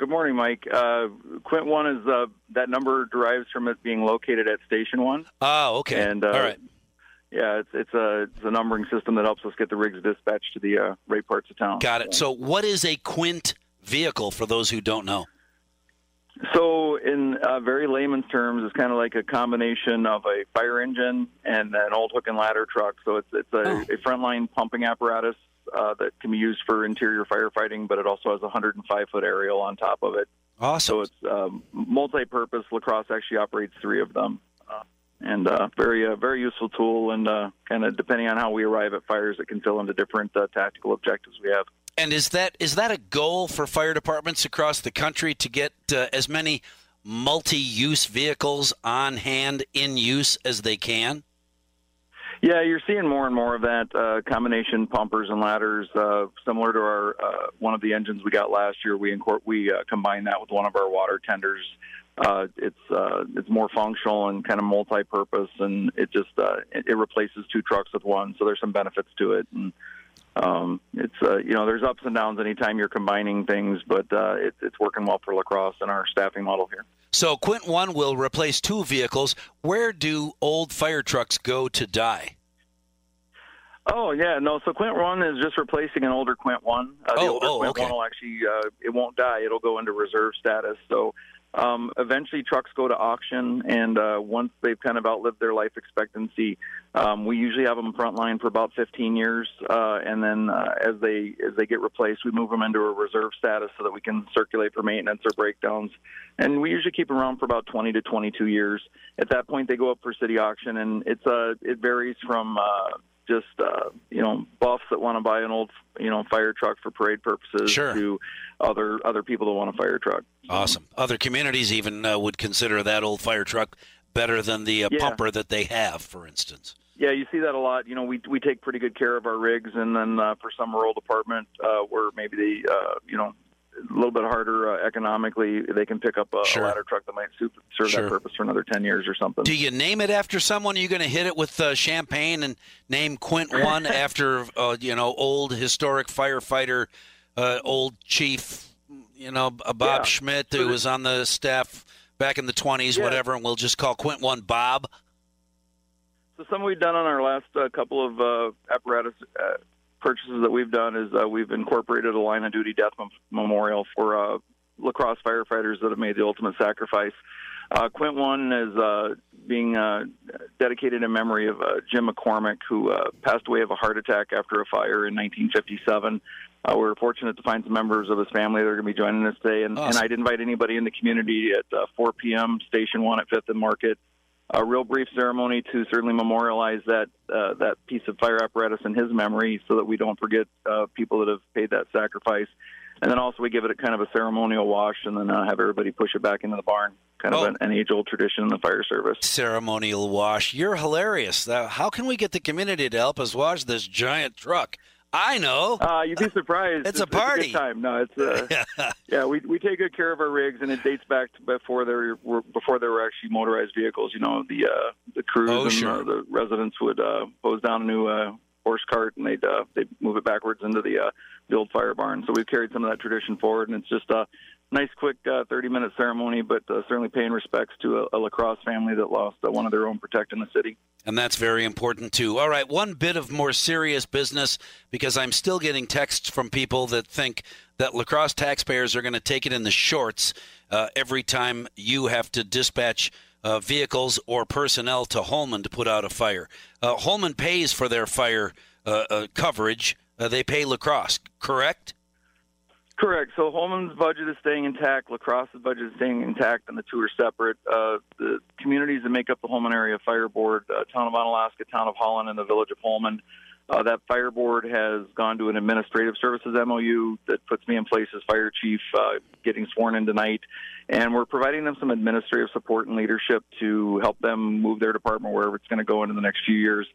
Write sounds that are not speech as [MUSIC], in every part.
good morning, Mike. Uh, Quint One is uh, that number derives from it being located at Station One. Oh, okay. And uh, All right. Yeah, it's it's a it's a numbering system that helps us get the rigs dispatched to the uh, right parts of town. Got it. So, what is a Quint vehicle for those who don't know? So, in uh, very layman's terms, it's kind of like a combination of a fire engine and an old hook and ladder truck. So, it's it's a, Oh. a frontline pumping apparatus uh, that can be used for interior firefighting, but it also has a 105 foot aerial on top of it. Awesome. So it's um, multi-purpose. La Crosse actually operates three of them, uh, and uh, very uh, very useful tool. And uh, kind of depending on how we arrive at fires, it can fill into different uh, tactical objectives we have. And is that is that a goal for fire departments across the country to get uh, as many multi-use vehicles on hand in use as they can? Yeah, you're seeing more and more of that uh, combination pumpers and ladders, uh, similar to our uh, one of the engines we got last year. We incor- we uh, combined that with one of our water tenders. Uh, it's uh, it's more functional and kind of multi-purpose, and it just uh, it, it replaces two trucks with one. So there's some benefits to it, and um, it's uh, you know there's ups and downs anytime you're combining things, but uh, it, it's working well for La Crosse and our staffing model here. So Quint One will replace two vehicles. Where do old fire trucks go to die? Oh yeah, no. So Quint One is just replacing an older Quint One. Uh, the Oh, older oh, Quint okay. One will actually uh, it won't die. It'll go into reserve status. So um, eventually, trucks go to auction, and uh, once they've kind of outlived their life expectancy, um, we usually have them frontline for about 15 years, uh, and then uh, as they as they get replaced, we move them into a reserve status so that we can circulate for maintenance or breakdowns. And we usually keep them around for about 20 to 22 years. At that point, they go up for city auction, and it's uh, it varies from uh, just uh, you know buffs that want to buy an old you know fire truck for parade purposes Sure. to other other people that want a fire truck. Awesome. Other communities even uh, would consider that old fire truck better than the uh, Yeah. pumper that they have, for instance. Yeah, you see that a lot. You know, we we take pretty good care of our rigs, and then uh, for some rural department uh, where maybe they uh, you know a little bit harder uh, economically, they can pick up a, Sure. a ladder truck that might serve Sure. that purpose for another 10 years or something. Do you name it after someone? Are you going to hit it with uh, champagne and name Quint One [LAUGHS] after uh, you know old historic firefighter, uh, old chief, you know uh, Bob Yeah. Schmidt who was on the staff back in the twenties, Yeah. whatever, and we'll just call Quint One Bob. So something we've done on our last uh, couple of uh, apparatus uh, purchases that we've done is uh, we've incorporated a line of duty death mem- memorial for uh, La Crosse firefighters that have made the ultimate sacrifice. Uh, Quint One is uh, being uh, dedicated in memory of uh, Jim McCormick, who uh, passed away of a heart attack after a fire in 1957. Uh, we were fortunate to find some members of his family that are going to be joining us today, and, and I'd invite anybody in the community at uh, 4 p.m. Station One at Fifth and Market a real brief ceremony to certainly memorialize that uh, that piece of fire apparatus in his memory, so that we don't forget uh, people that have paid that sacrifice. And then also we give it a kind of a ceremonial wash, and then uh, have everybody push it back into the barn. Kind of Oh. an, an age-old tradition in the fire service. Ceremonial wash. You're hilarious. How can we get the community to help us wash this giant truck? I know. Uh, you'd be surprised. It's a good party. time. No, it's uh, [LAUGHS] yeah. We we take good care of our rigs, and it dates back to before there were before there were actually motorized vehicles. You know, the uh, the crews Oh, and sure. uh, the residents would uh, hose down a new uh, horse cart, and they'd uh, they'd move it backwards into the uh, the old fire barn. So we've carried some of that tradition forward, and it's just a nice, quick uh, thirty minute ceremony, but uh, certainly paying respects to a, a La Crosse family that lost uh, one of their own protecting the city. And that's very important too. All right, one bit of more serious business because I'm still getting texts from people that think that La Crosse taxpayers are going to take it in the shorts uh, every time you have to dispatch uh, vehicles or personnel to Holmen to put out a fire. Uh, Holmen pays for their fire coverage. They pay La Crosse, correct? Correct. So Holmen's budget is staying intact. La Crosse's budget is staying intact, and the two are separate. Uh, the communities that make up the Holmen Area Fire Board, uh, Town of Onalaska, Town of Holland, and the Village of Holmen, uh, that fire board has gone to an administrative services MOU that puts me in place as fire chief, uh, getting sworn in tonight, and we're providing them some administrative support and leadership to help them move their department wherever it's going to go into the next few years.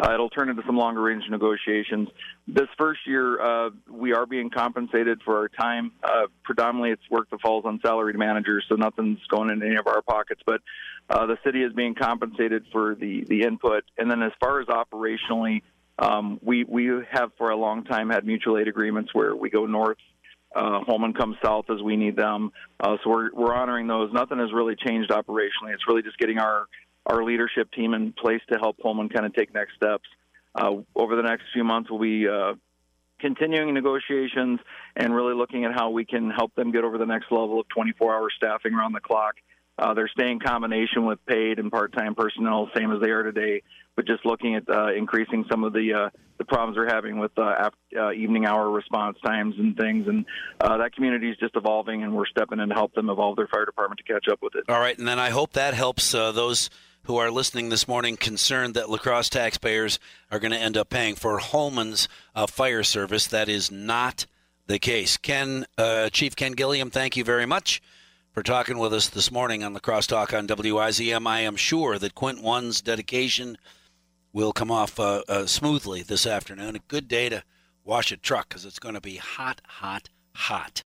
Uh, it'll turn into some longer range negotiations. This first year, uh, we are being compensated for our time. Uh, predominantly, it's work that falls on salaried managers, so nothing's going into any of our pockets. But uh, the city is being compensated for the the input. And then, as far as operationally, um, we we have for a long time had mutual aid agreements where we go north Uh, Holmen comes south as we need them. Uh, so we're we're honoring those. Nothing has really changed operationally. It's really just getting our our leadership team in place to help Holmen kind of take next steps. Uh, over the next few months, we'll be uh, continuing negotiations and really looking at how we can help them get over the next level of 24-hour staffing around the clock. Uh, they're staying combination with paid and part-time personnel, same as they are today, but just looking at uh, increasing some of the uh, the problems they're having with uh, after, evening hour response times and things. And that community is just evolving, and we're stepping in to help them evolve their fire department to catch up with it. All right, and then I hope that helps those who are listening this morning concerned that La Crosse taxpayers are going to end up paying for Holmen's uh, fire service. That is not the case. Ken, uh, Chief Ken Gilliam, thank you very much for talking with us this morning on the Crosstalk on WIZM. I am sure that Quint One's dedication will come off uh, uh, smoothly this afternoon. A good day to wash a truck because it's going to be hot, hot, hot.